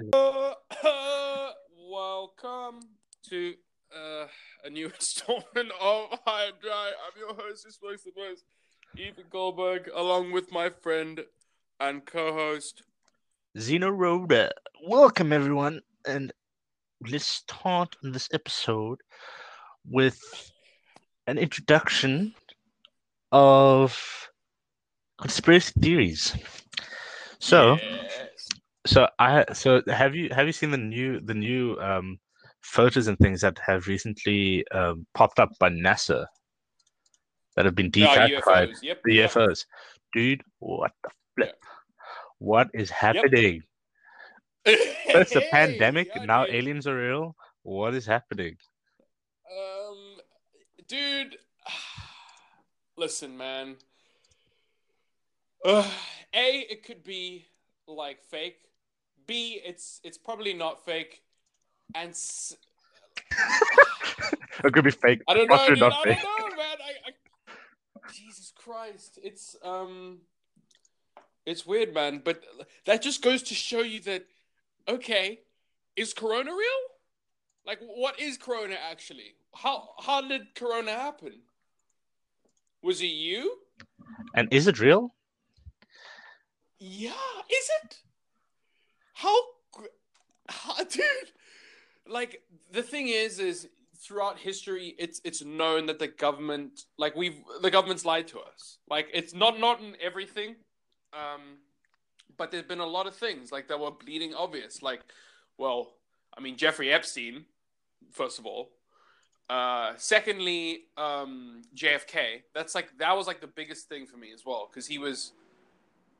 Uh, welcome to uh, a new installment of High and Dry. I'm your host, this was the most, Ethan Goldberg, along with my friend and co-host. Zeno Rhoda. Welcome, everyone. And let's start this episode with an introduction of conspiracy theories. So, Yes. So I so have you have you seen the new the new um photos and things that have recently um, popped up by NASA that have been declassified? UFOs. Yep. the yep. UFOs. Dude, what the flip? What is happening? First the Hey, pandemic, yeah, now dude. aliens are real. What is happening? Um, dude, listen, man. Uh, A, it could be like fake. B, it's it's probably not fake. And s- It could be fake. I don't know, dude. not I fake. don't know, man. I, I, Jesus Christ, it's um, it's weird, man. But that just goes to show you that okay, is Corona real? Like, what is Corona actually? How how did Corona happen? Was it you? And is it real? Yeah, is it? How, how, dude? Like the thing is, is throughout history, it's it's known that the government, like we've the government's lied to us. Like it's not not in everything, um, but there's been a lot of things like that were bleeding obvious. Like, well, I mean Jeffrey Epstein, first of all. Uh, secondly, um, JFK. That's like that was like the biggest thing for me as well because he was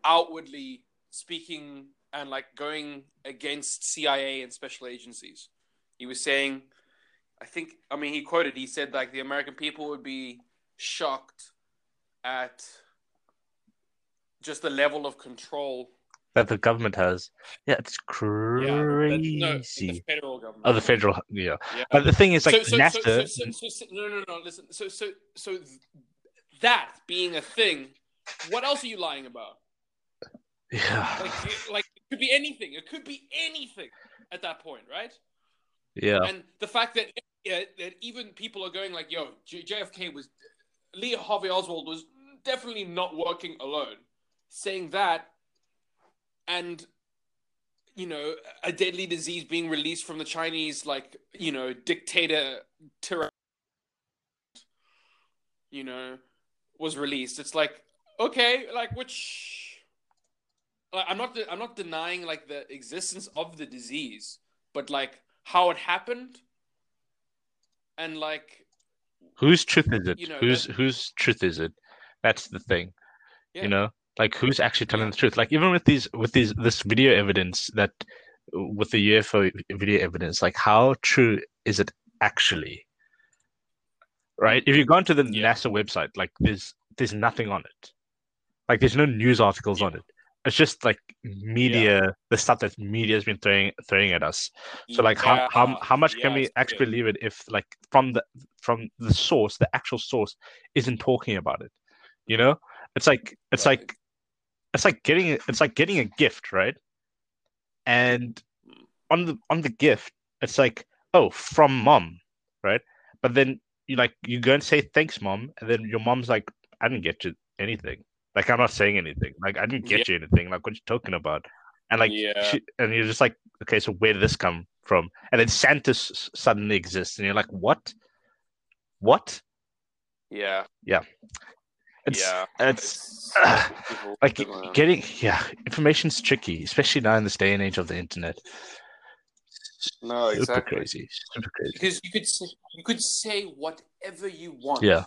outwardly speaking and like going against CIA and special agencies. He was saying, I think, I mean, he quoted, he said, like, the American people would be shocked at just the level of control. That the government has. Yeah, it's crazy. no, the federal government. oh, the federal. Yeah. Yeah. But the thing is, like, so, so, NASA. So, so, so, so, so, no, no, no. Listen. So, so, so th- that being a thing, what else are you lying about? yeah. Like, like could be anything. It could be anything at that point, right? Yeah. And the fact that yeah, that even people are going like, "Yo, J- JFK was Lee Harvey Oswald was definitely not working alone," saying that, and you know, a deadly disease being released from the Chinese, like you know, dictator tyrann, you know, was released. It's like okay, like which. I'm not. I'm not denying like the existence of the disease, but like how it happened, and like Whose truth is it? you know, whose whose truth is it? That's the thing. Yeah. You know, like who's actually telling Yeah. the truth? Like even with these with these this video evidence that with the UFO video evidence, like how true is it actually? Right? If you go onto the Yeah. NASA website, like there's there's nothing on it. Like there's no news articles on it. It's just like media, the stuff that media has been throwing throwing at us. So like how how how much can we actually believe it if like from the from the source, the actual source isn't talking about it? You know? It's like it's Right. like it's like getting it's like getting a gift, right? And on the on the gift, it's like, oh, from mom, right? But then you like you go and say thanks, mom, and then your mom's like, I didn't get you anything. Like I'm not saying anything. Like I didn't get you anything. Like what you talking about? And like Yeah. she, and you're just like, okay, so where did this come from? And then Santa s- suddenly exists, and you're like, what? What? Yeah, It's yeah. it's people- like getting yeah, information's tricky, especially now in this day and age of the internet. No, exactly. Super crazy, super crazy. because you could say, you could say whatever you want. Yeah.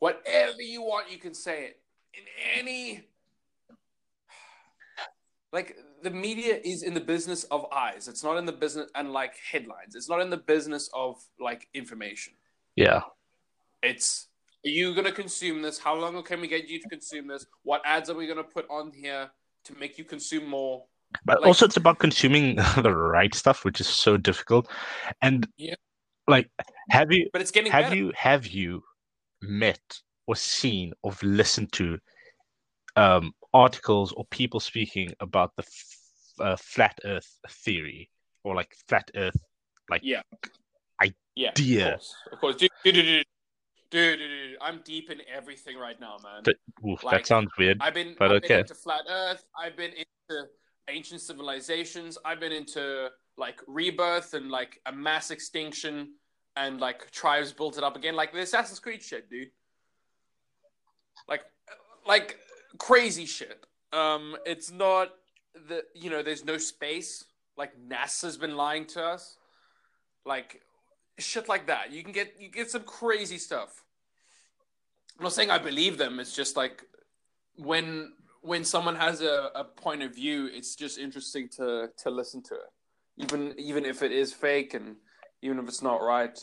Whatever you want, you can say it in any. Like the media is in the business of eyes. It's not in the business and like headlines. It's not in the business of like information. Yeah, It's are you gonna consume this? How long can we get you to consume this? What ads are we gonna put on here to make you consume more? but Like- also it's about consuming the right stuff, which is so difficult. And Yeah. like, have you But it's getting have better. you have you met or seen or listened to um, articles or people speaking about the f- uh, flat Earth theory or like flat Earth, like Yeah. I- yeah. Of course, of course. Dude, dude, dude, dude, dude, dude, dude, I'm deep in everything right now, man. Th- oof, Like, that sounds weird. I've been, But I've been into flat Earth. I've been into ancient civilizations. I've been into like rebirth and like a mass extinction and like tribes built it up again, like the Assassin's Creed shit, dude. Like, like crazy shit. Um, it's not the you know, there's no space. Like NASA's been lying to us. Like shit like that. You can get you get some crazy stuff. I'm not saying I believe them. It's just like when when someone has a, a point of view, it's just interesting to to listen to it, even even if it is fake and even if it's not right.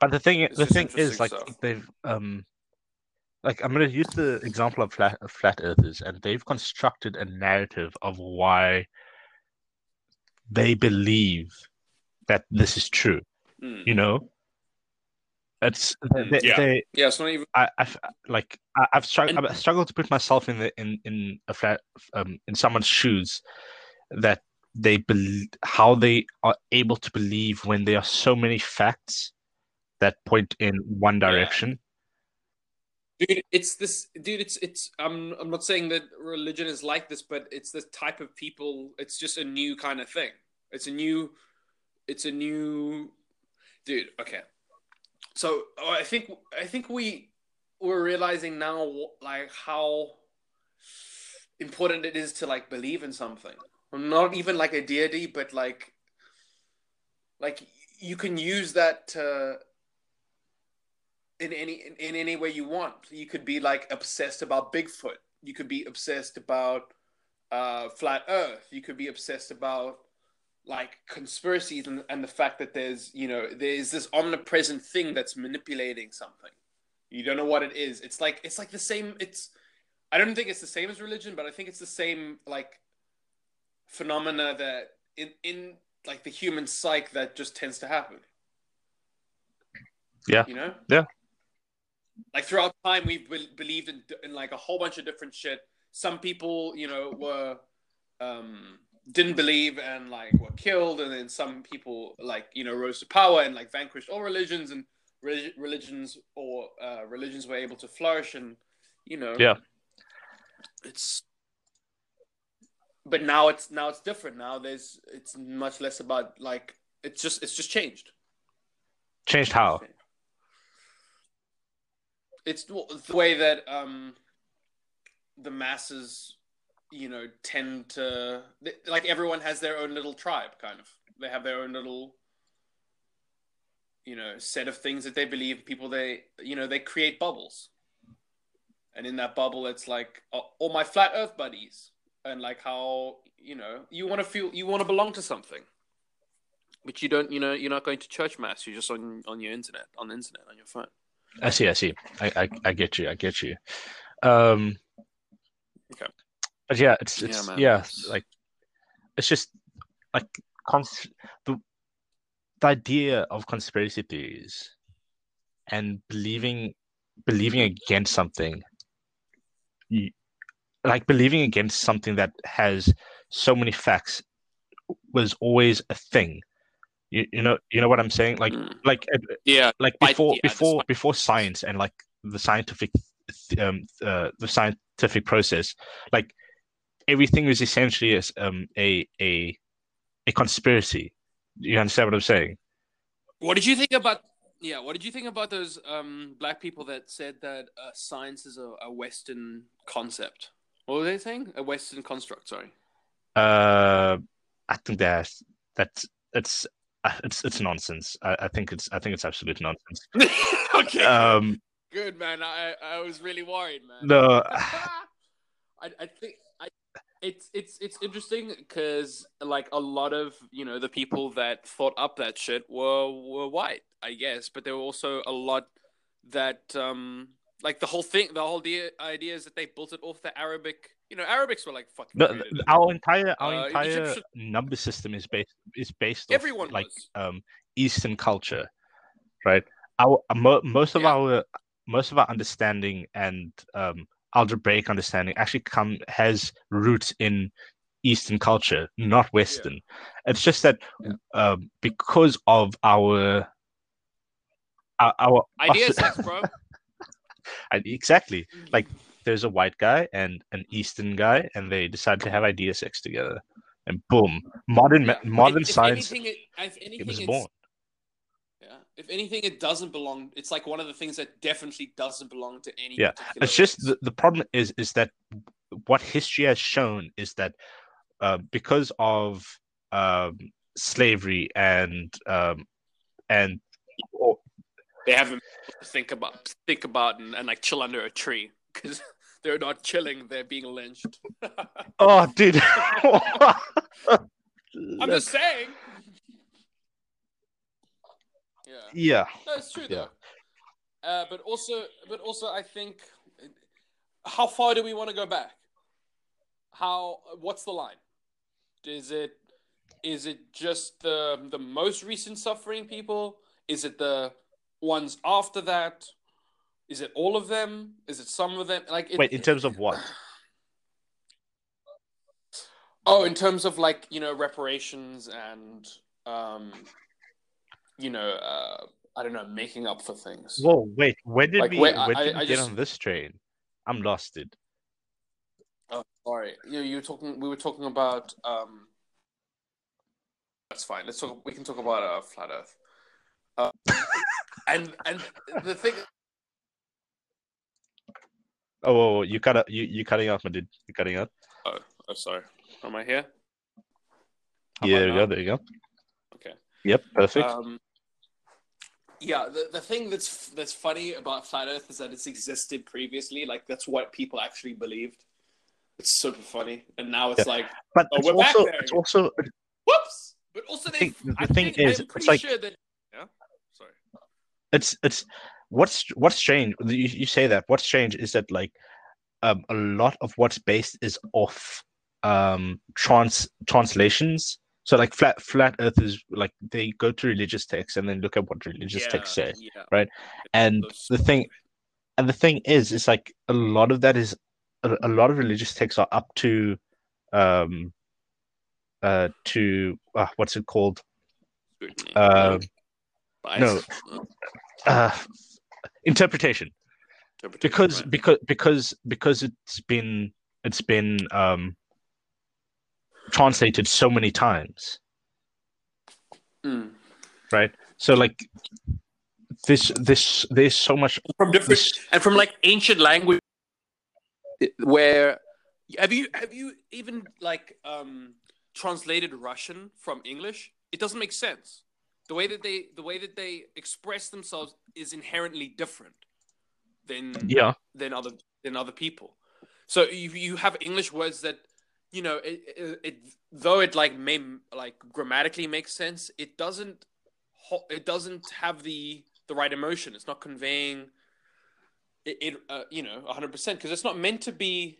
But the thing, the thing is, like stuff. they've um, like I'm gonna use the example of flat flat earthers, and they've constructed a narrative of why they believe that this is true. Mm. You know, it's they, they, Yeah. they Yeah, it's not even. I, I've like I, I've struggled. And- I've struggled to put myself in the in in a flat um in someone's shoes that they believe how they are able to believe when there are so many facts that point in one Yeah. Dude it's this dude it's it's i'm i'm not saying that religion is like this but it's the type of people it's just a new kind of thing. It's a new it's a new dude okay. So uh, i think i think we we're realizing now like how important it is to like believe in something. Not even like a deity but like like you can use that to in any in, in any way you want. You could be like obsessed about Bigfoot. You could be obsessed about uh, flat Earth. You could be obsessed about like conspiracies and, and the fact that there's you know there's this omnipresent thing that's manipulating something. You don't know what it is. It's like it's like the same. It's I don't think it's the same as religion, but I think it's the same like phenomena that in in like the human psyche that just tends to happen. Yeah. You know. Yeah. Like throughout time, we've be- believed in, in like a whole bunch of different shit. Some people, you know, were um didn't believe and like were killed, and then some people like you know rose to power and like vanquished all religions, and relig- religions or uh, religions were able to flourish, and you know, Yeah. it's. But now it's now it's different. Now there's it's much less about like it's just it's just changed. Changed how? It's the way that um, the masses, you know, tend to like everyone has their own little tribe, kind of. They have their own little, you know, set of things that they believe. People they, you know, they create bubbles, and in that bubble, it's like all my flat Earth buddies, and like how you know you want to feel you want to belong to something. But you don't, you know, you're not going to church mass. You're just on on your internet, on the internet, on your phone. I see. I see. I, I I get you. I get you. Um. Okay. But yeah, it's it's man, yeah, like it's just like cons- the the idea of conspiracy theories and believing believing against something like believing against something that has so many facts was always a thing you, you know you know what i'm saying like Mm. like uh, Yeah, like I- before yeah, before before science and like the scientific um uh, the scientific process like everything was essentially as um a a a conspiracy you understand what i'm saying What did you think about? Yeah, what did you think about those um, black people that said that uh, science is a, a Western concept? What were they saying? A Western construct. Sorry. uh i think that's that's it's it's it's nonsense I, I think it's i think it's absolute nonsense okay. um Good man. I I was really worried, man. no I, I think I, it's it's it's interesting because like a lot of you know the people that thought up that shit were were white, I guess, but there were also a lot that um like the whole thing, the whole idea, idea is that they built it off the Arabic. You know, Arabics were like fucking. it. our entire our Uh, entire Egyptian- number system is based is based off Everyone like um eastern culture right our mo- most of Yeah. our most of our understanding and um algebraic understanding actually come has roots in Eastern culture, not Western. It's just that Yeah. um, because of our our, our Idea sex, bro. Exactly like there's a white guy and an Eastern guy, and they decide to have idea sex together, and boom, modern Yeah. modern If- if science anything, if anything, it was born. Yeah. If anything, it doesn't belong. It's like one of the things that definitely doesn't belong to any. Yeah, It's just the, the problem is is that what history has shown is that uh, because of um, slavery and um, and or, they haven't think about think about and, and like chill under a tree because they're not chilling. They're being lynched. oh, dude. I'm just saying. Yeah. yeah, No, it's true Yeah. though. Uh, but also, but also, I think, how far do we want to go back? How? What's the line? Is it? Is it just the the most recent suffering people? Is it the ones after that? Is it all of them? Is it some of them? Like, it, Wait, in terms of what? Oh, in terms of like you know reparations and um, you know, uh, I don't know, making up for things. Whoa, wait. When did Like, we? wait, when I- did I we get just- on this train? I'm lost, dude. Oh, sorry. You you were talking. We were talking about. Um, that's fine. Let's talk. We can talk about uh, flat Earth. Uh, and and the thing. Oh, whoa, whoa, you cut out. You you cutting out, my dude. You're cutting out. Oh, oh, sorry. Am I here? How Yeah, about there you go. There you go. Okay. Yep, perfect. Um, yeah, the, the thing that's that's funny about flat Earth is that it's existed previously. Like that's what people actually believed. It's super funny, and now it's like, but oh, it's we're back also there it's also whoops. But also, they. think- the I thing think, is, I'm it's pretty like- sure that. Yeah. Sorry. it's it's what's what's strange you, you say that what's strange is that like um a lot of what's based is off um trans translations so like flat flat earth is like they go to religious texts and then look at what religious texts say Yeah. right? and the thing and the thing is it's like a lot of that is a, a lot of religious texts are up to um uh to uh, what's it called Bias? no. No. uh interpretation. Interpretation, because right. because because because it's been it's been um translated so many times. Mm. so like this this there's so much from different this, and from like ancient language where have you have you even like um translated russian from english? It doesn't make sense the way that they the way that they express themselves is inherently different than yeah. than other than other people. So you, you have english words that you know it, it, it though it like may like grammatically makes sense it doesn't it doesn't have the the right emotion. It's not conveying it, it uh, you know 100% because it's not meant to be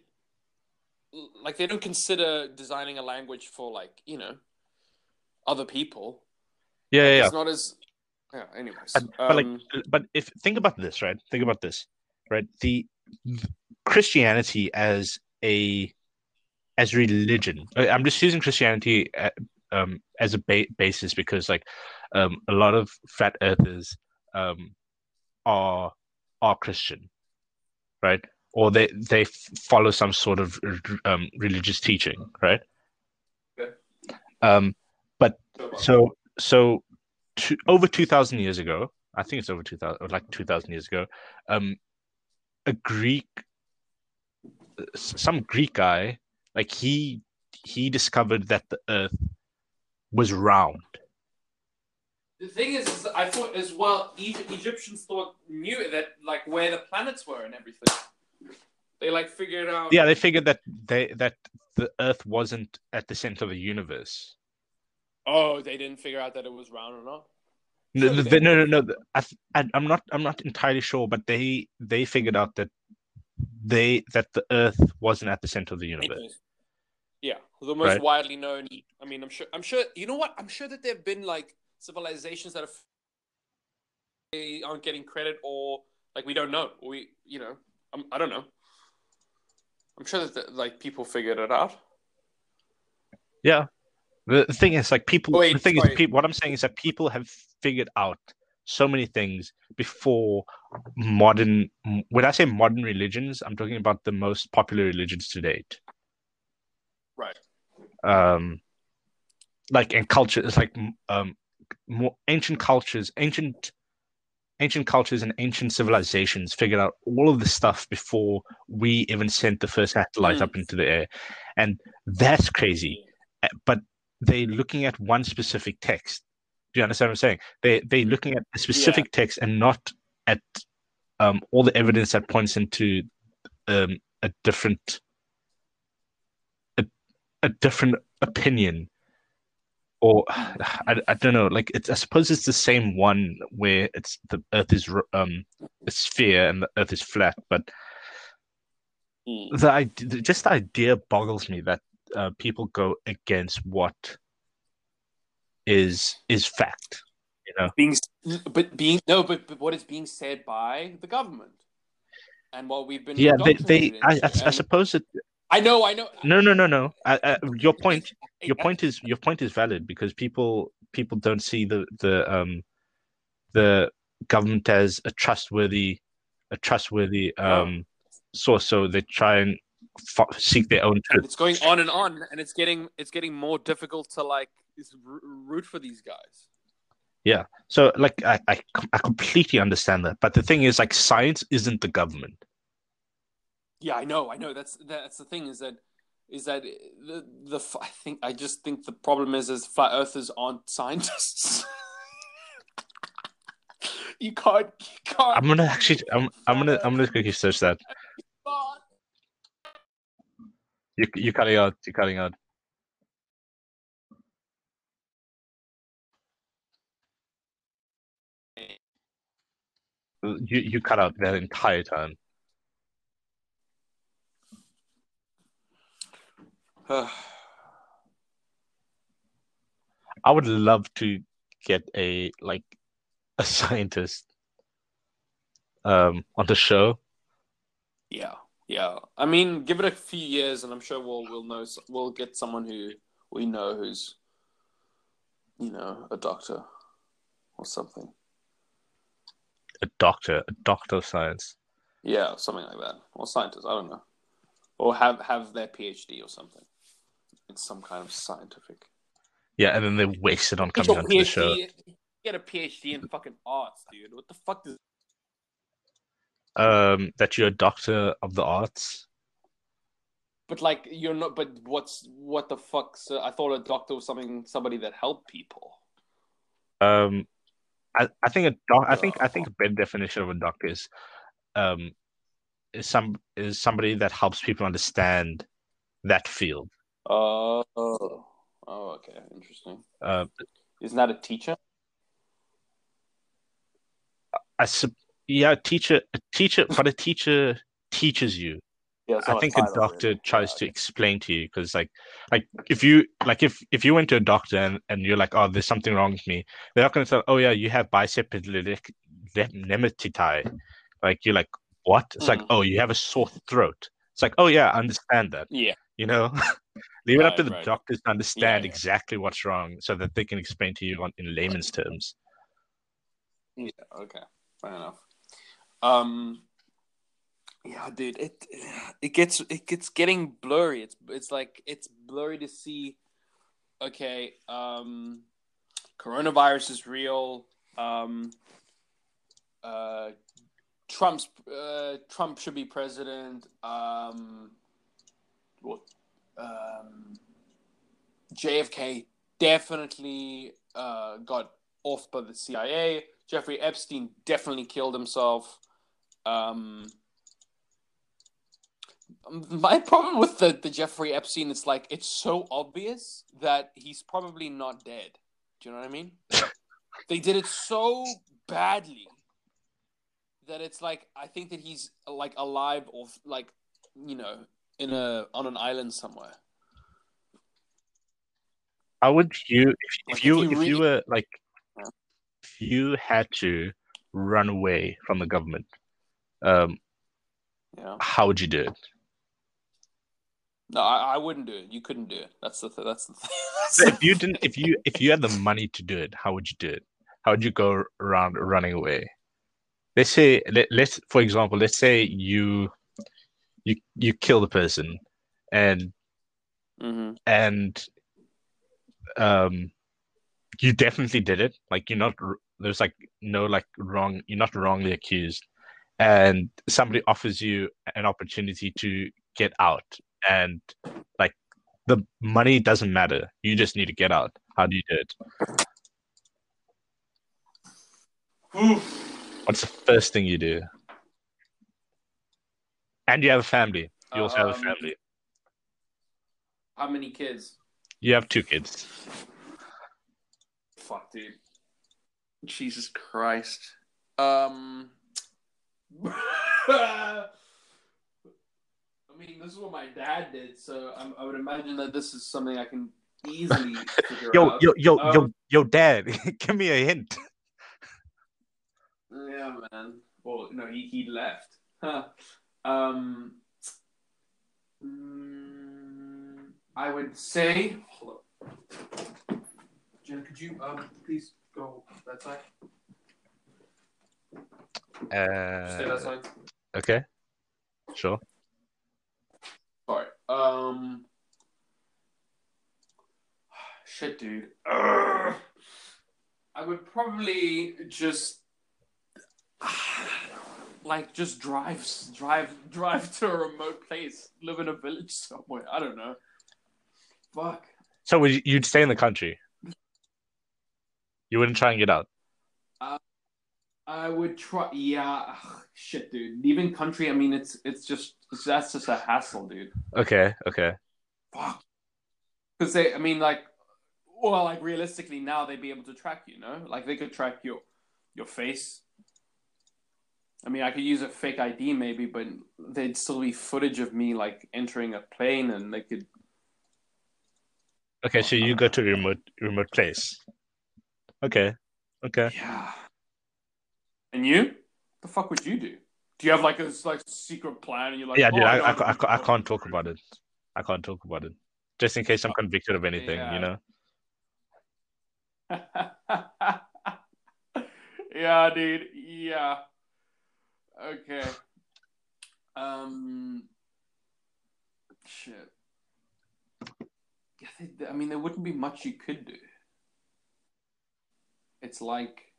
like they don't consider designing a language for like you know other people yeah yeah, it's not as yeah anyways But, but like um, but if think about this right? Think about this right? The christianity as a as religion i'm just using christianity uh, um as a ba- basis because like um a lot of flat earthers um are are christian right? Or they they follow some sort of um religious teaching right? Okay. um but so so two, over 2000 years ago i think it's over 2000 or like 2000 years ago um a greek some greek guy like he he discovered that the earth was round The thing is, is I thought as well, Egypt, Egyptians thought knew that like where the planets were and everything. They like figured out. yeah they figured that they that the earth wasn't at the center of the universe Oh, they didn't figure out that it was round or not. no the- they no no no I, I, I'm not i'm not entirely sure but they they figured out that they that the earth wasn't at the center of the universe Yeah, the most Right. widely known. I mean, I'm sure. I'm sure. You know what? I'm sure that there've been like civilizations that have they aren't getting credit or like we don't know. We, you know, I'm, I don't know. I'm sure that like people figured it out. Yeah. The, thing is, like people. Wait, the thing sorry. is, people. What I'm saying is that people have figured out so many things before modern. When I say modern religions, I'm talking about the most popular religions to date. Right. Um, like and culture. It's like um, more ancient cultures, ancient, ancient cultures, and ancient civilizations figured out all of this stuff before we even sent the first satellite Mm. up into the air, and that's crazy. Uh, But they're looking at one specific text. Do you understand what I'm saying? They they're looking at a specific text and not at um, all the evidence that points into um, a different a, a different opinion or I, I don't know like it's I suppose it's the same one where it's the earth is um a sphere and the earth is flat but Mm. the idea, just the idea boggles me that uh, people go against what is is fact you know Being, but being no, but, but what is being said by the government, and what we've been yeah they, they I, I. I suppose that I know, I know. no no no no I, I, your point your point is your point is valid because people people don't see the the um the government as a trustworthy a trustworthy um source so they try and fo- seek their own truth It's going on and on, and it's getting it's getting more difficult to like is root for these guys. Yeah, so like I, I I completely understand that but the thing is like science isn't the government Yeah, I know, I know. That's that's the thing is that is that the the f- I think I just think the problem is is flat earthers aren't scientists. you can't, you can't. i'm gonna actually i'm, I'm gonna i'm gonna quickly search that. You, you're cutting out you're cutting out. You you cut out that entire time. I would love to get a like a scientist um on the show. Yeah, yeah. I mean, give it a few years, and I'm sure we'll we'll know we'll get someone who we know who's, you know, a doctor or something. A doctor, a doctor of science. Yeah, something like that, or scientist. I don't know, or have have their PhD or something. in some kind of scientific. Yeah, and then they waste it on coming your onto the show. Get a PhD in fucking arts, dude. What the fuck does? Um, that you're a doctor of the arts. But like, you're not. But what's what the fuck? So I thought a doctor was something somebody that helped people. Um, I, I think a doc, I think I think a better definition of a doctor is, um, is some is somebody that helps people understand that field. Uh, oh, oh, okay, interesting. Uh, Isn't that a teacher? I sup- yeah, a teacher, a teacher, but a teacher teaches you. Yeah, I think a doctor really. tries Yeah, to explain to you because like like if you like if if you went to a doctor and, and you're like oh there's something wrong with me they're not going to say oh yeah you have bicep nematitae like you're like what it's like Mhm. oh you have a sore throat it's like oh yeah I understand that Yeah, you know leave it up to the right. doctors to understand yeah. exactly what's wrong so that they can explain to you on, in layman's terms yeah. Okay, fair enough. Um, yeah, dude, it it gets it gets getting blurry. It's it's like it's blurry to see. Okay, um, coronavirus is real. Um, uh, Trump's uh, Trump should be president. Um, what? Um, JFK definitely uh, got off by the CIA. Jeffrey Epstein definitely killed himself. Um, my problem with the, the Jeffrey Epstein is like it's so obvious that he's probably not dead. Do you know what I mean? they did it so badly that it's like I think that he's like alive or like you know in a on an island somewhere. how would you if, Like, if if you you if you were like if you had to run away from the government um Yeah. how would you do it No, I, I wouldn't do it. You couldn't do it. That's the th- that's the thing. That's So the if you didn't, if you if you had the money to do it, how would you do it? How would you go around running away? Let's say, let, let's for example, let's say you you you kill the person, and Mhm. and um, you definitely did it. Like you're not there's like no like wrong. You're not wrongly accused, and somebody offers you an opportunity to get out, and like the money doesn't matter. You just need to get out. How do you do it? Oof. What's the first thing you do? And you have a family. You also have a Um, family. How many kids? You have two kids. Fuck, dude. Jesus Christ. Um. I mean, this is what my dad did, so I'm, I would imagine that this is something I can easily figure Yo, out. yo, yo, yo, Um, yo, dad, give me a hint. Yeah, man. Well, no, he he left. Huh. Um. mm, I would say. Hold up. Jen, could you um please go that side? Stay that Uh, side. okay, sure. All right. Um. Shit, dude. Ugh. I would probably just like just drive, drive, drive to a remote place, live in a village somewhere. I don't know. Fuck. So would you, you'd stay in the country? You wouldn't try and get out. I would try. Yeah. Ugh, shit, dude. Leaving country. I mean, it's it's just that's just a hassle, dude. Okay, okay. Fuck. Because they, I mean, like, well, like realistically, now they'd be able to track you, know, like they could track your your face. I mean, I could use a fake ID maybe, but they'd still be footage of me like entering a plane, and they could. Okay, so you go to a remote remote place. Okay, okay. Yeah. And you? What the fuck would you do? Do you have like a like secret plan? And you're like, Yeah, oh, dude, I, I, I'm I, I can't talk about it. I can't talk about it. Just in case I'm convicted of anything, Yeah. you know? yeah, dude. Yeah. Okay. Um. Shit. I mean, there wouldn't be much you could do. It's like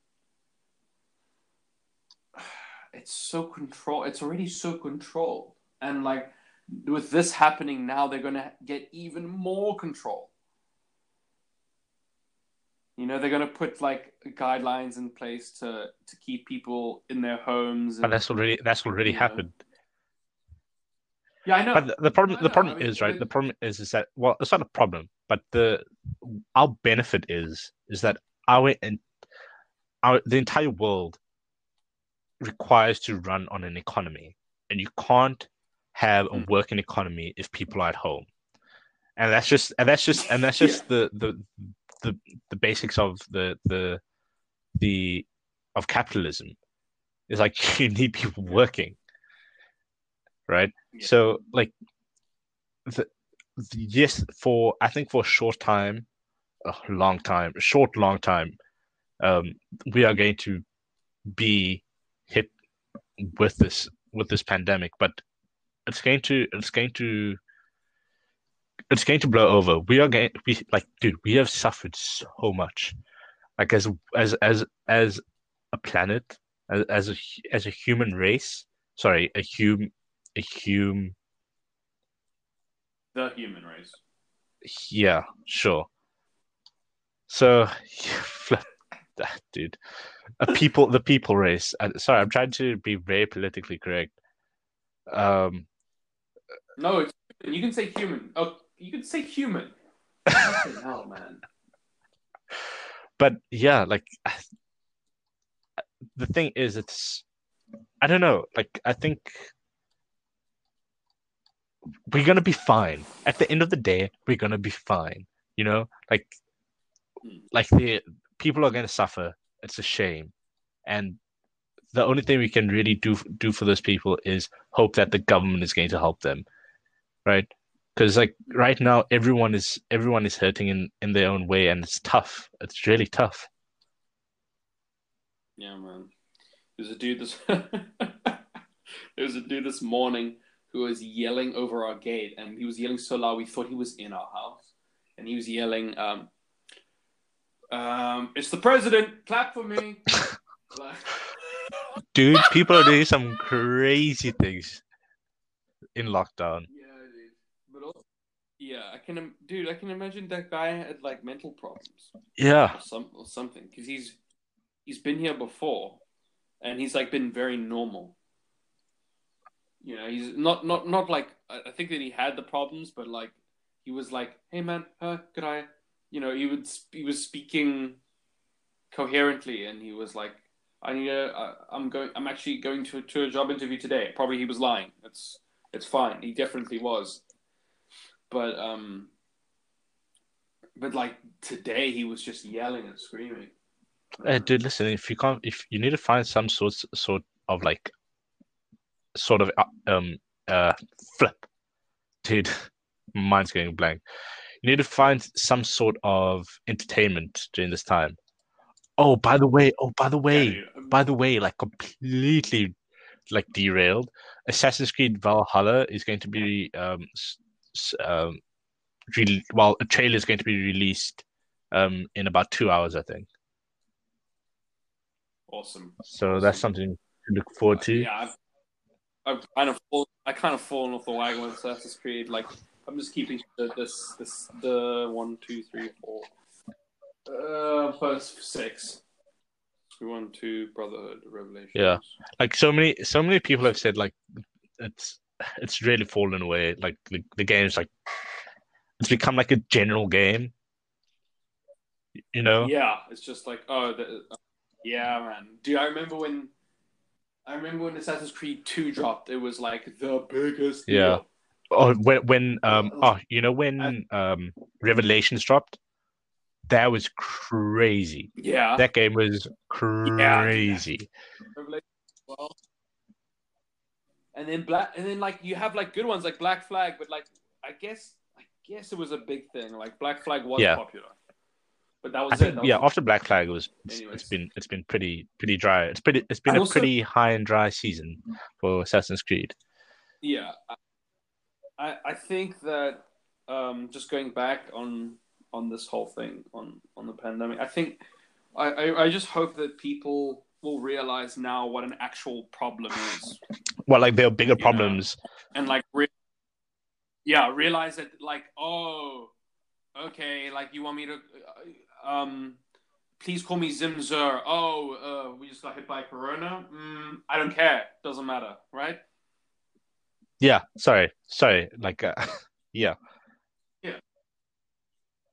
it's so control. It's already so controlled, and like with this happening now, they're gonna get even more control. You know, they're gonna put like guidelines in place to to keep people in their homes. But that's already that's already Yeah. happened. yeah, I know. But the, the problem the problem I mean, is right. The problem is is that well, it's not a problem, but the our benefit is is that our and our the entire world requires to run on an economy, and you can't have a Mm. working economy if people are at home, and that's just and that's just and that's just the the the the basics of the the the of capitalism. It's like you need people working, right? Yeah. So like the, the yes for I think for a short time, a long time, a short long time, um, we are going to be with this with this pandemic, but it's going to it's going to it's going to blow over. We are going we like dude, we have suffered so much. Like as as as as a planet, as, as a as a human race, sorry, a hum a hum the human race. yeah, sure. So dude, a people the people race. Sorry, I'm trying to be very politically correct. Um No, it's you can say human. Oh, you can say human. Hell, man. but yeah, like the thing is, it's I don't know. Like I think we're gonna be fine. At the end of the day, we're gonna be fine. You know, like Hmm. like the people are gonna suffer. It's a shame, and the only thing we can really do do for those people is hope that the government is going to help them, right? because like right now everyone is everyone is hurting in in their own way and it's tough it's really tough Yeah, man. There's a dude this there was a dude this morning who was yelling over our gate, and he was yelling so loud we thought he was in our house, and he was yelling, um, um, "It's the president! Clap for me!" Dude people are doing some crazy things in lockdown yeah, dude. But also, yeah, I can, dude. I can imagine that guy had like mental problems. yeah or some or something because he's he's been here before and he's like been very normal you know he's not not not like i I think that he had the problems but like he was like hey man uh, could i you know he would he was speaking coherently and he was like i need a i'm going i'm actually going to to a job interview today probably he was lying it's it's fine he definitely was but um but like today he was just yelling and screaming Uh, dude, listen. If you can't, if you need to find some sort sort of like, sort of uh, um uh flip, dude, mine's going blank. You need to find some sort of entertainment during this time. Oh, by the way, oh, by the way, Yeah, by the way, like completely like derailed. Assassin's Creed Valhalla is going to be um um re- well, a trailer is going to be released um in about two hours, I think. awesome So that's something to look forward to. yeah I've, I've kind of fall, I kind of fallen off the wagon with Assassin's Creed like I'm just keeping the, this this the one two three four uh first six one two Brotherhood Revelation Yeah. Like so many, so many people have said like it's it's really fallen away. Like the, the game's like it's become like a general game. You know? Yeah, it's just like oh, the, yeah, man. Do I remember when? I remember when Assassin's Creed Two dropped. It was like the biggest. Yeah. deal. Or when when um oh you know when um Revelations dropped, that was crazy. Yeah. That game was crazy. Well. And then black, and then like you have like good ones like Black Flag, but like I guess I guess it was a big thing. Like Black Flag was Yeah. popular, but that was I it. think That yeah, was- after Black Flag it was it's, it's been it's been pretty pretty dry. It's pretty it's been And a also- pretty high and dry season for Assassin's Creed. Yeah, I- I think that um, just going back on on this whole thing on on the pandemic, I think I, I I just hope that people will realize now what an actual problem is, Well, like there are bigger problems. and like re- yeah, realize that like oh, okay, like you want me to uh, um. Please call me Zimzer. Oh, uh, we just got hit by Corona. Mm, I don't care. Doesn't matter, right? Yeah, sorry, sorry. Like, uh, yeah,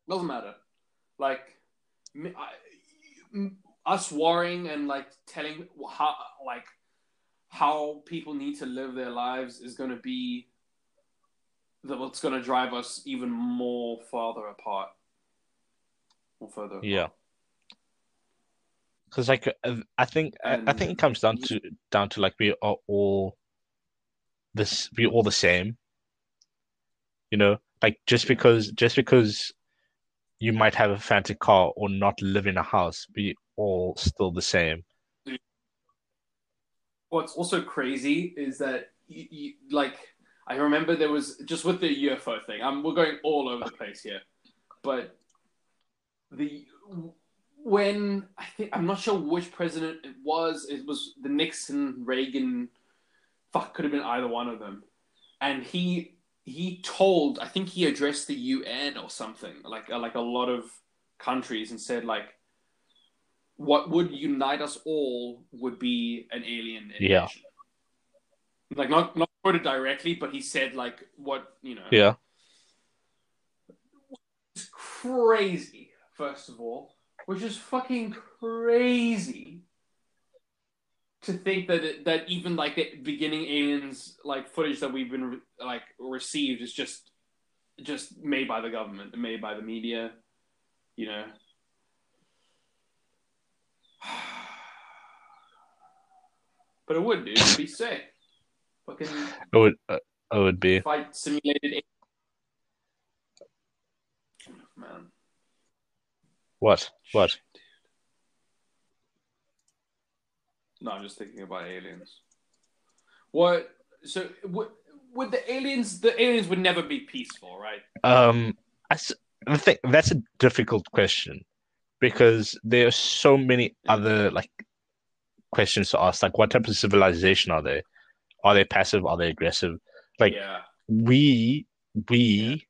Doesn't matter. Like us worrying and like telling how like how people need to live their lives is going to be the, what's going to drive us even more farther apart. Or further. apart. yeah. Because like uh, I think I think it comes down to down to like we are all this we all the same. You know, like just because just because you might have a fancy car or not live in a house, be all still the same. What's also crazy is that you, like I remember there was just with the UFO thing. Um, we're going all over the place here, but the when I think I'm not sure which president it was. It was the Nixon, Reagan. Fuck, could have been either one of them, and he he told. I think he addressed the UN or something like uh, like a lot of countries and said like what would unite us all would be an alien invasion. Yeah. Like not not quoted directly, but he said like what you know. Yeah, It's crazy. First of all, which is fucking crazy to think that it, that even like the beginning aliens like footage that we've been like received is just just made by the government, made by the media, you know. But it would, dude. It'd be sick. Fucking it would uh, it would be. fight simulated. Man. What? What? Shit, dude. No, I'm just thinking about aliens. What? So would, would the aliens? The aliens would never be peaceful, right? Um, I think that's a difficult question because there are so many other like questions to ask. Like, what type of civilization are they? Are they passive? Are they aggressive? Like, yeah. we we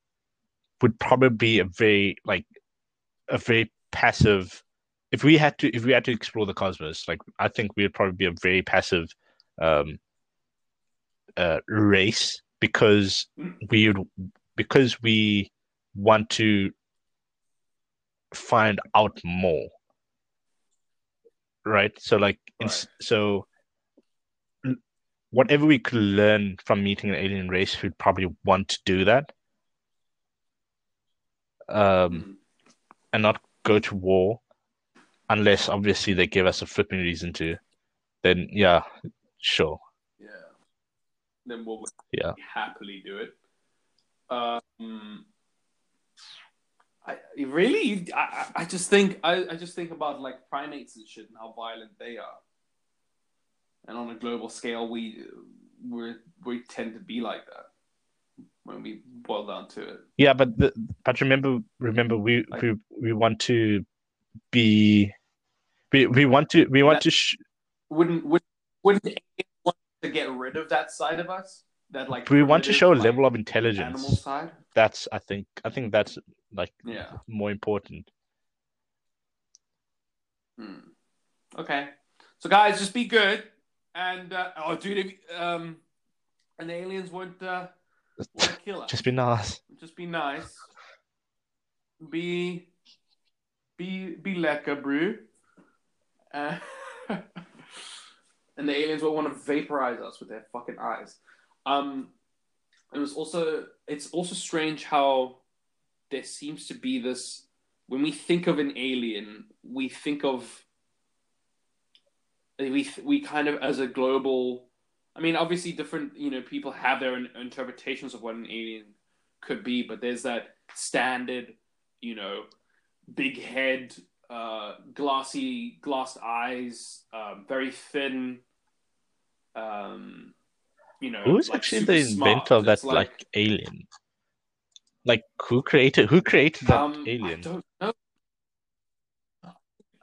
would probably be a very like a very passive if we had to if we had to explore the cosmos like i think we would probably be a very passive um uh race because we would because we want to find out more right so like in, Right. so whatever we could learn from meeting an alien race we'd probably want to do that um Mm. and not go to war unless obviously they give us a flipping reason to then yeah sure Yeah. Then we'll Yeah. happily do it. Um, I really, I, I just think I, I just think about like primates and shit and how violent they are. And on a global scale, we we we tend to be like that when we boil down to it. yeah but the, but remember remember we Like- we, we want to be we, we want to we want That- to sh- Wouldn't would wouldn't want to get rid of that side of us? That like we want to show a like, level of animal intelligence side. that's i think i think that's like Yeah. more important Hmm. Okay. So guys, just be good, and uh, oh, dude, if, um, and the aliens won't uh, won't kill us. just be nice Just be nice. Be be be lekker, brew. Uh, and the aliens will want to vaporize us with their fucking eyes. Um, it was also it's also strange how there seems to be this when we think of an alien, we think of we we kind of as a global. I mean, obviously, different you know people have their interpretations of what an alien could be, but there's that standard, you know, big head, uh, glassy, glassed eyes, um, very thin. Um, you know, who's like actually the inventor of that It's like, alien like who created who created that um, I alien don't know.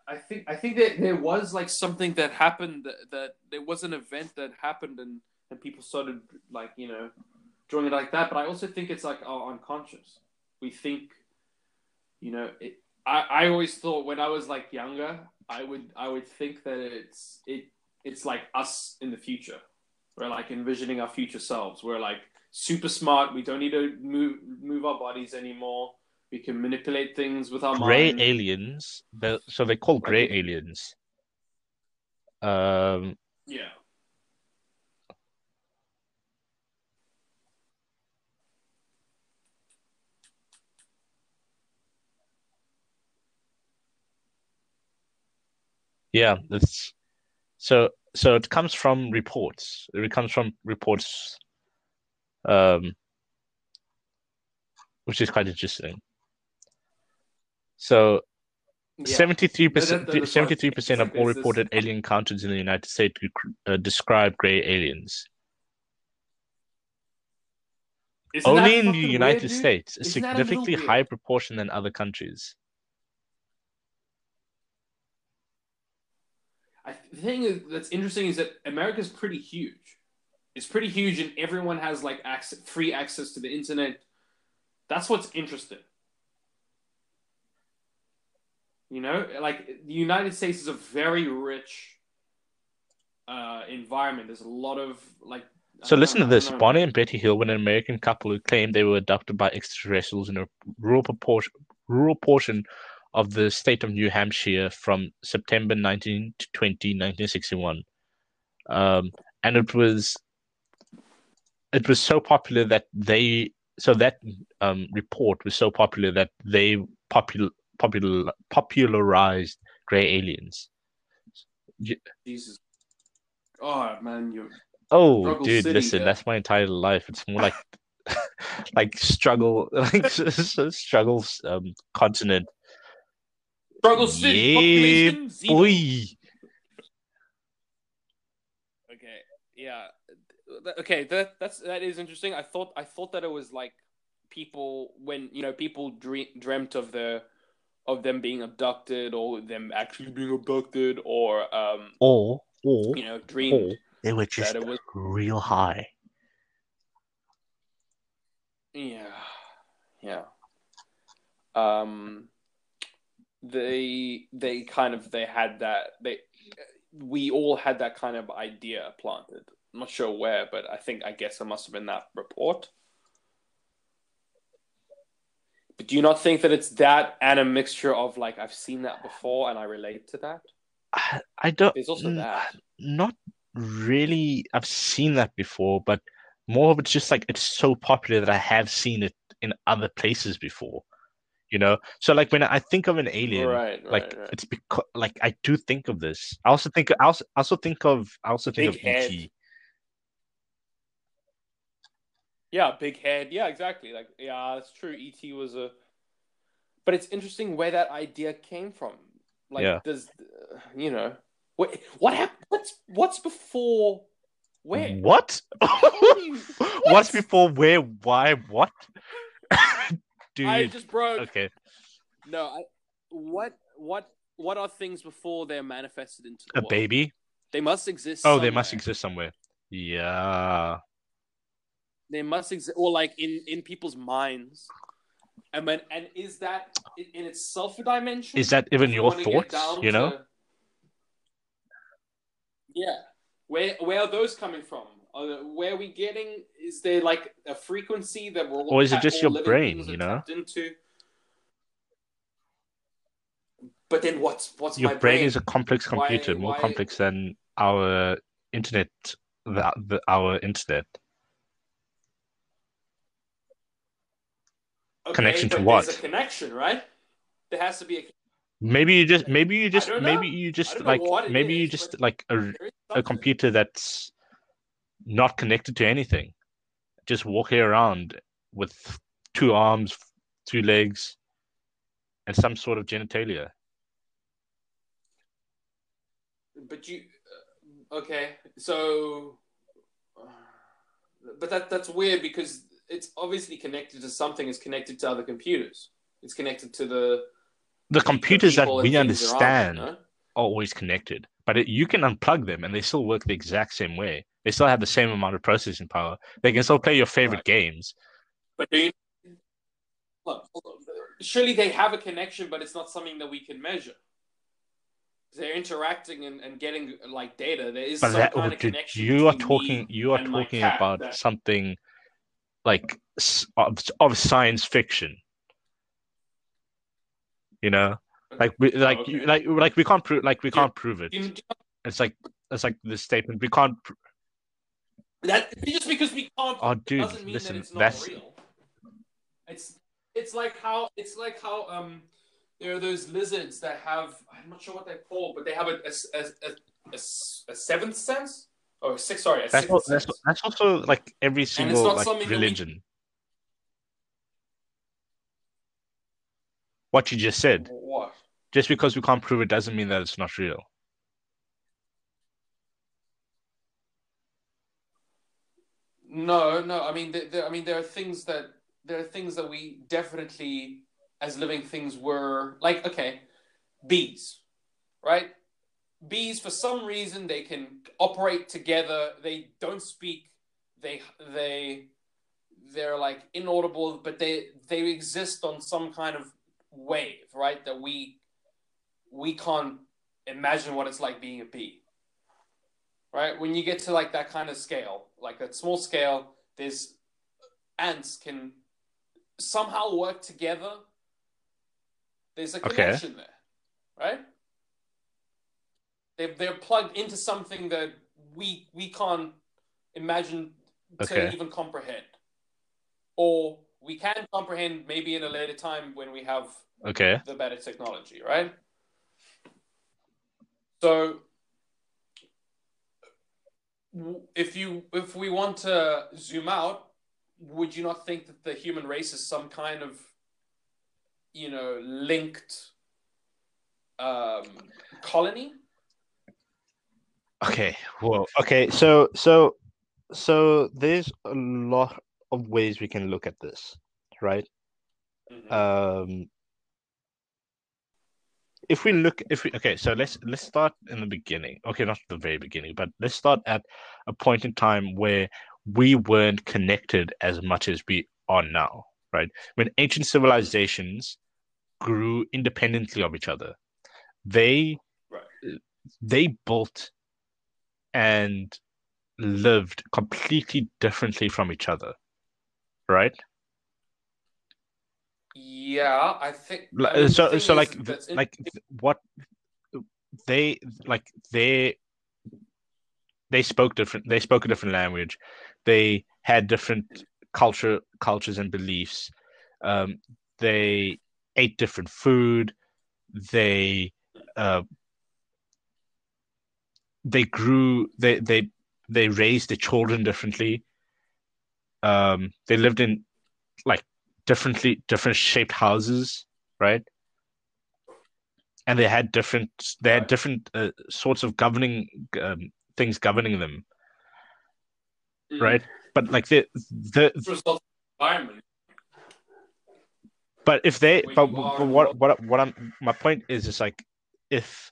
I think I think that there was like something that happened that, that there was an event that happened and and people started like you know drawing it like that. But I also think it's like our unconscious. We think, you know, it, I I always thought when I was like younger, I would I would think that it's it it's like us in the future. We're like envisioning our future selves. We're like super smart. We don't need to move move our bodies anymore. We can manipulate things with our minds. gray mind. aliens they're- so they call gray aliens um Yeah. Yeah, it's so so it comes from reports. It comes from reports, um, which is quite interesting. So seventy-three percent, that- that's what I was seventy-three percent of all reported alien encounters in the United States uh, describe gray aliens. Isn't Only in the United weird. States, a Isn't that a little significantly higher proportion than other countries. I, the thing is, that's interesting is that America's pretty huge. It's pretty huge, and everyone has like access, free access to the internet. That's what's interesting. You know, like the United States is a very rich uh, environment. There's a lot of like. So listen know, to this. Barney and Betty Hill were an American couple who claimed they were adopted by extraterrestrials in a rural proportion, rural portion of the state of New Hampshire from September 19 to 20, 1961. Um, and it was it was so popular that they so that um, report was so popular that they popul, popul, popularized gray aliens. Jesus. Oh man, you Oh, Struggle dude, City, listen, yeah. that's my entire life. It's more like like struggle like struggles um continent. Struggle City, Yeah, population zero. Boy. Okay, yeah. Okay, that that's that is interesting. I thought I thought that it was like people when you know people dream, dreamt of the of them being abducted or them actually being abducted or um Or or you know dreamed they were just it was real high. yeah yeah um they they kind of they had that they we all had that kind of idea planted. I'm not sure where but i think i guess it must have been that report. But do you not think that it's that and a mixture of like i've seen that before and i relate to that? I, I don't there's also that. not really I've seen that before, but more of it's just like it's so popular that I have seen it in other places before. You know? So like when I think of an alien, right right, like right. it's because like I do think of this. I also think I also, I also think of I also think Big of E head. ET. Yeah, big head. Yeah, exactly. Like, yeah, that's true. ET was a, but it's interesting where that idea came from. Like, Yeah. does uh, you know what? What happened? What's what's before? Where? What? How What's before where? Why? What? Dude. I just broke. Okay. No, I, what what what are things before they're manifested into the A world? baby? They must exist. Oh, they must exist somewhere. Yeah. They must exist, or like in in people's minds. And when and is that in, itself a dimension? Is that even your wanna thoughts? You know? to- Yeah. Where where are those coming from? Where are we getting? Is there like a frequency that we're Or is it just your brain, you know? into? But then what's what's Your my brain is a complex Why- computer, more why- complex than our internet, the, the our internet. Okay, connection to what? Connection, right? There has to be a. Maybe you just, maybe you just, maybe you just like, maybe you just like a, a computer that's not connected to anything, just walking around with two arms, two legs, and some sort of genitalia. But you, uh, okay, so, uh, but that that's weird because it's obviously connected to something. It's connected to other computers. It's connected to the The computers that we around understand no? Always connected, but it, you can unplug them and they still work the exact same way. They still have the same amount of processing power. They can still play your favorite Right. games. But do you, look, surely they have a connection, but it's not something that we can measure. They're interacting and, and getting like data. There is But some that, kind of connection. you are talking, you are talking about that- something like of, of science fiction. You know, like we, like okay. you, like like we can't prove like we can't prove it. Do you- do It's like it's like the statement we can't. Pr- that just because we can't oh, it dude, doesn't mean listen, that it's not that's real. It's it's like how it's like how um there are those lizards that have I'm not sure what they're called, but they have a a a a seventh sense or a sixth sorry a that's sixth al- sense. that's that's also like every single not like we- religion. What you just said. What? Just because we can't prove it doesn't mean that it's not real. No, no. I mean, there, there, I mean, there are things that there are things that we definitely, as living things, were like. Okay, bees, right? Bees, for some reason, they can operate together. They don't speak. They they they're like inaudible, but they they exist on some kind of wave, right? That we we can't imagine what it's like being a bee right? When you get to like that kind of scale, like that small scale, there's ants can somehow work together. There's a Okay. connection there, right? They they're plugged into something that we we can't imagine to Okay. even comprehend, or we can comprehend maybe in a later time when we have Okay. the better technology, right? So if you if we want to zoom out, would you not think that the human race is some kind of, you know, linked um, colony? Okay, well, okay, so so so there's a lot of ways we can look at this, right? Mhm. Um, if we look, if we okay, so let's let's start in the beginning. Okay, not the very beginning, but let's start at a point in time where we weren't connected as much as we are now, right? When ancient civilizations grew independently of each other, they Right. they built and lived completely differently from each other, right? Yeah, I think. Like, I mean, so so like th- like th- what they like they they spoke different they spoke a different language. They had different culture cultures and beliefs. Um they ate different food. They uh they grew they they they raised their children differently. Um they lived in like differently different shaped houses right and they had different they had different uh, sorts of governing um, things governing them Mm. right but like the the result of the environment. but if they but, but what what what i'm my point is is like if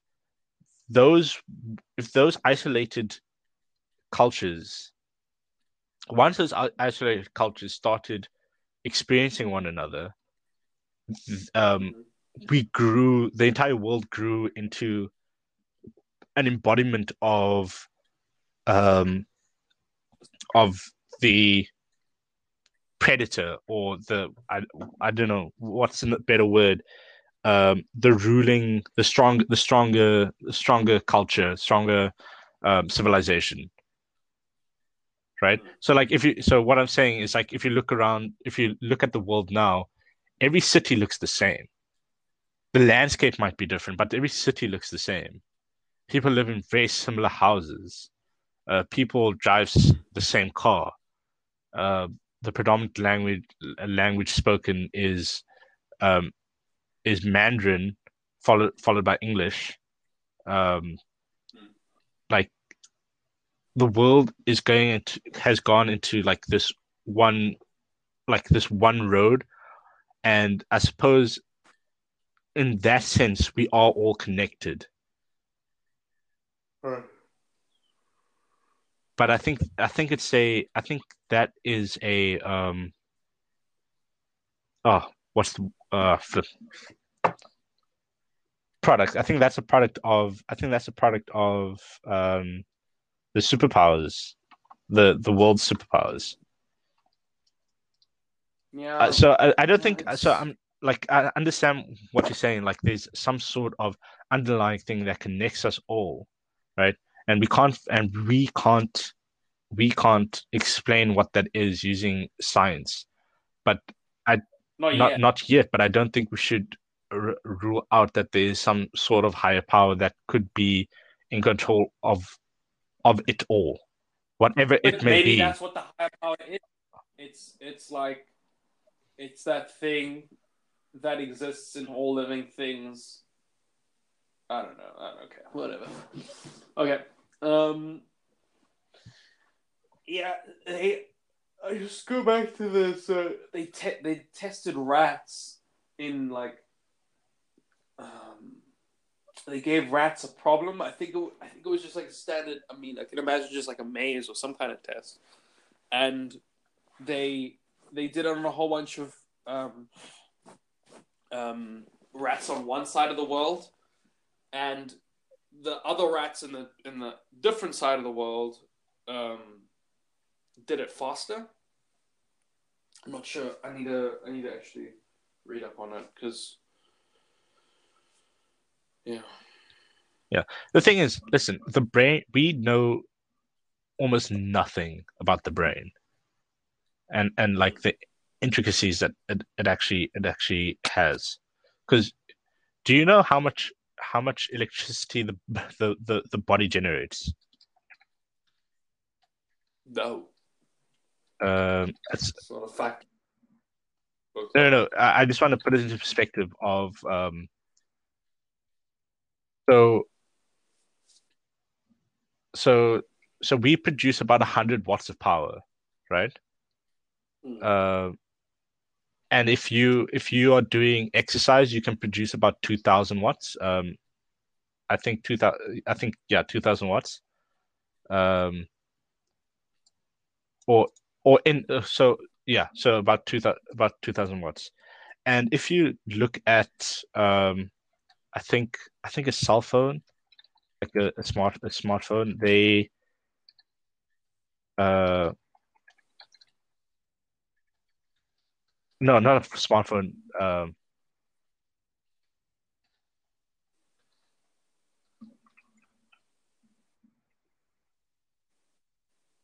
those if those isolated cultures once those isolated cultures started experiencing one another. Um we grew the entire world grew into an embodiment of um of the predator or the I, I don't know what's a better word? Um the ruling the strong the stronger the stronger culture stronger um civilization right? So like if you so what i'm saying is like if you look around if you look at the world now every city looks the same. The landscape might be different but every city looks the same. People live in very similar houses. Uh, people drive the same car. Uh, the predominant language language spoken is um, is Mandarin, followed followed by English. Um, like the world is going into has gone into like this one like this one road, and I suppose in that sense we are all connected. Right. But I think I think it's a I think that is a um oh what's the uh flip product i think that's a product of i think that's a product of um the superpowers the the world's superpowers Yeah. uh, so I, I don't think so i'm like i understand what you're saying like there's some sort of underlying thing that connects us all right and we can't and we can't we can't explain what that is using science but I not yet. not yet, but I don't think we should r- rule out that there is some sort of higher power that could be in control of of it all, whatever it may Maybe be. that's what the higher power is. It's it's like it's that thing that exists in all living things. I don't know. I don't, okay, whatever. Okay. Um. Yeah. They. I just go back to this. Uh, they te- they tested rats in like. Um. They gave rats a problem. I think it, I think it was just like a standard. I mean, I can imagine just like a maze or some kind of test, and they they did it on a whole bunch of um, um, rats on one side of the world, and the other rats in the in the different side of the world um, did it faster. I'm not sure. I need to I need to actually read up on it because yeah. Yeah. The thing is, listen, the brain. We know almost nothing about the brain, and and like the intricacies that it, it actually it actually has. Because do you know how much how much electricity the the the, the body generates? No. Um, it's not a fact. no, no, no. I, I just want to put it into perspective of um. So, so, so we produce about hundred watts of power, right? Mm. Uh, and if you if you are doing exercise, you can produce about two thousand watts. Um, I think two thousand. I think yeah, two thousand watts. Um, or or in uh, so yeah, so about two thousand about two thousand watts. And if you look at um, I think I think a cell phone, like a, a smart a smartphone, they uh no not a smartphone um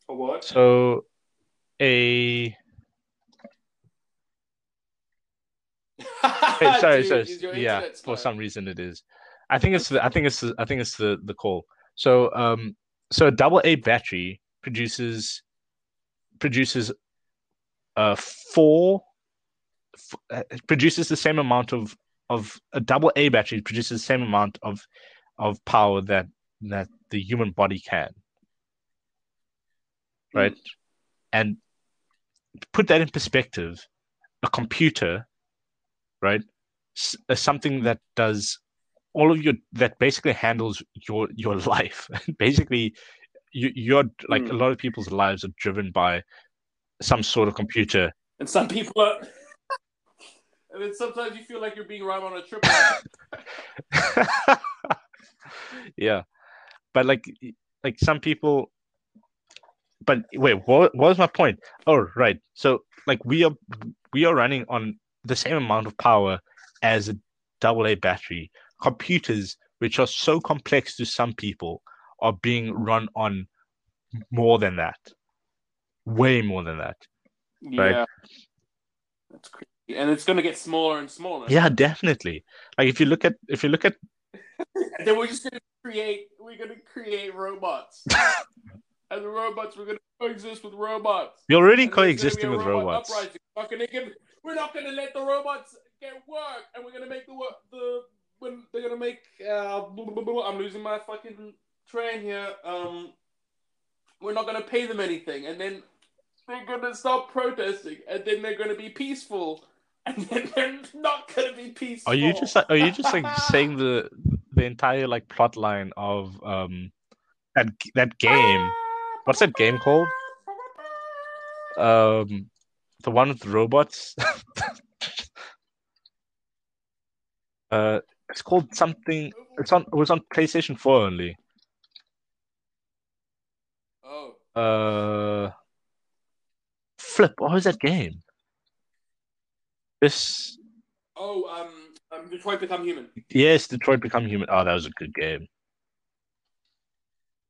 For what? so a Hey, sorry, Dude, sorry. Yeah, for some reason it is. I think it's the I think it's the, I think it's the the call. So um so a double A battery produces produces uh four f- uh, produces the same amount of of a double A battery produces the same amount of of power that that the human body can. Right? And put that in perspective, a computer, right, s- something that does all of your that basically handles your your life. basically, you you're like Mm. a lot of people's lives are driven by some sort of computer. And some people are. and then sometimes you feel like you're being run on a trip. yeah, but like like some people. But wait, what, what was my point? Oh, right. So like we are we are running on the same amount of power as a double A battery. Computers, which are so complex to some people, are being run on more than that. Way more than that. Right. Yeah. That's crazy. And it's going to get smaller and smaller. Yeah, definitely. Like if you look at if you look at then we're just going to create, we're going to create robots. and the robots, we're going to coexist with robots. you're already And there's gonna be coexisting with robot robots. uprising. We're not gonna give. We're not gonna let the robots get work, and we're gonna make the work. The when they're gonna make. Uh, blah, blah, blah, blah. I'm losing my fucking train here. Um, we're not gonna pay them anything, and then they're gonna stop protesting, and then they're gonna be peaceful, and then they're not gonna be peaceful. Are you just are you just like saying the the entire like plot line of um that that game? What's that game called? Um the one with the robots? uh it's called something it's on it was on PlayStation 4 only. Oh, Uh Flip, what was that game? This oh, um, um, Detroit Become Human. yes, Detroit Become Human. Oh, that was a good game.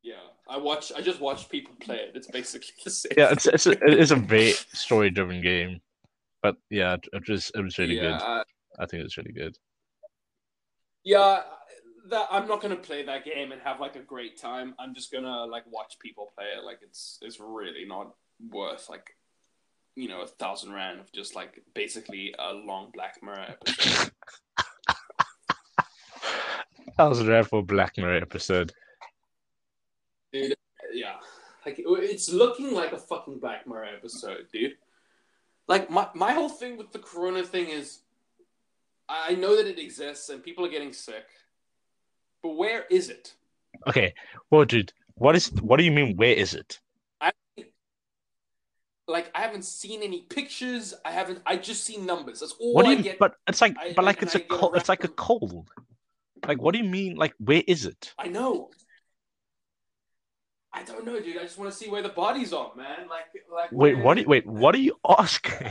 Yeah, I watch. I just watch people play it. It's basically the same. Yeah, it's it's a, it is a very story driven game. But yeah, it, was it was really yeah, good. I- I think it was really good. Yeah, that I'm not gonna play that game and have like a great time. I'm just gonna like watch people play it. Like it's it's really not worth like you know a thousand rand of just like basically a long Black Mirror episode. That was rare for Black Mirror episode. Dude. Yeah, like it's looking like a fucking Black Mirror episode, dude. Like my my whole thing with the Corona thing is, I know that it exists and people are getting sick, but where is it? Okay, well, dude, what is what do you mean? Where is it? I like I haven't seen any pictures. I haven't. I just seen numbers. That's all What do I you? get. But it's like, I- but like it's I a cold. It's like a cold. Like, what do you mean? Like, where is it? I know. I don't know, dude. I just want to see where the bodies are, man. Like, like. Wait, what? you- Wait, what are you asking?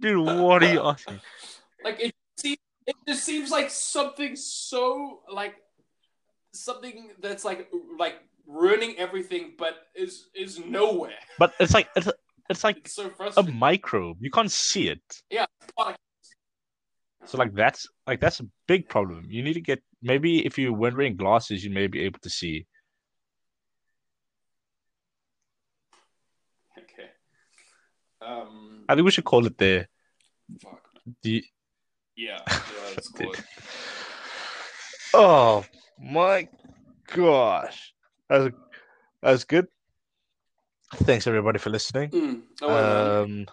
Dude, what are you asking? Like it. See, it just seems like something so like something that's like like ruining everything, but is is nowhere. But it's like it's it's like It's so a microbe. You can't see it. Yeah. So like that's like that's a big problem. You need to get maybe if you're wearing glasses, you may be able to see. Um, I think we should call it there. fuck. The Yeah, yeah, oh my gosh, that's was, that was good. Thanks everybody for listening. Mm. Oh. Um,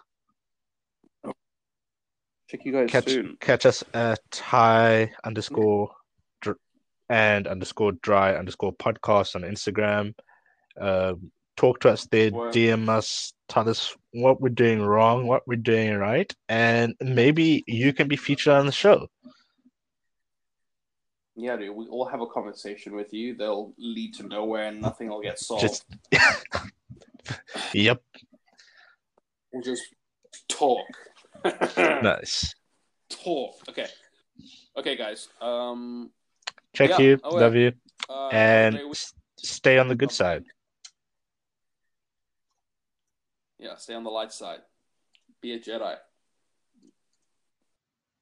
Check you guys catch soon. catch us at high underscore and underscore dry underscore podcast on Instagram. Um, talk to us there, Word. DM us, tell us what we're doing wrong, what we're doing right, and maybe you can be featured on the show. Yeah, dude, we all have a conversation with you. They'll lead to nowhere, and nothing will get solved. Just yep, We'll just talk. nice. talk. Okay. Okay, guys. Um. Check Yeah, you, oh, love you, Uh, and stay on the good side. Yeah, stay on the light side. Be a Jedi.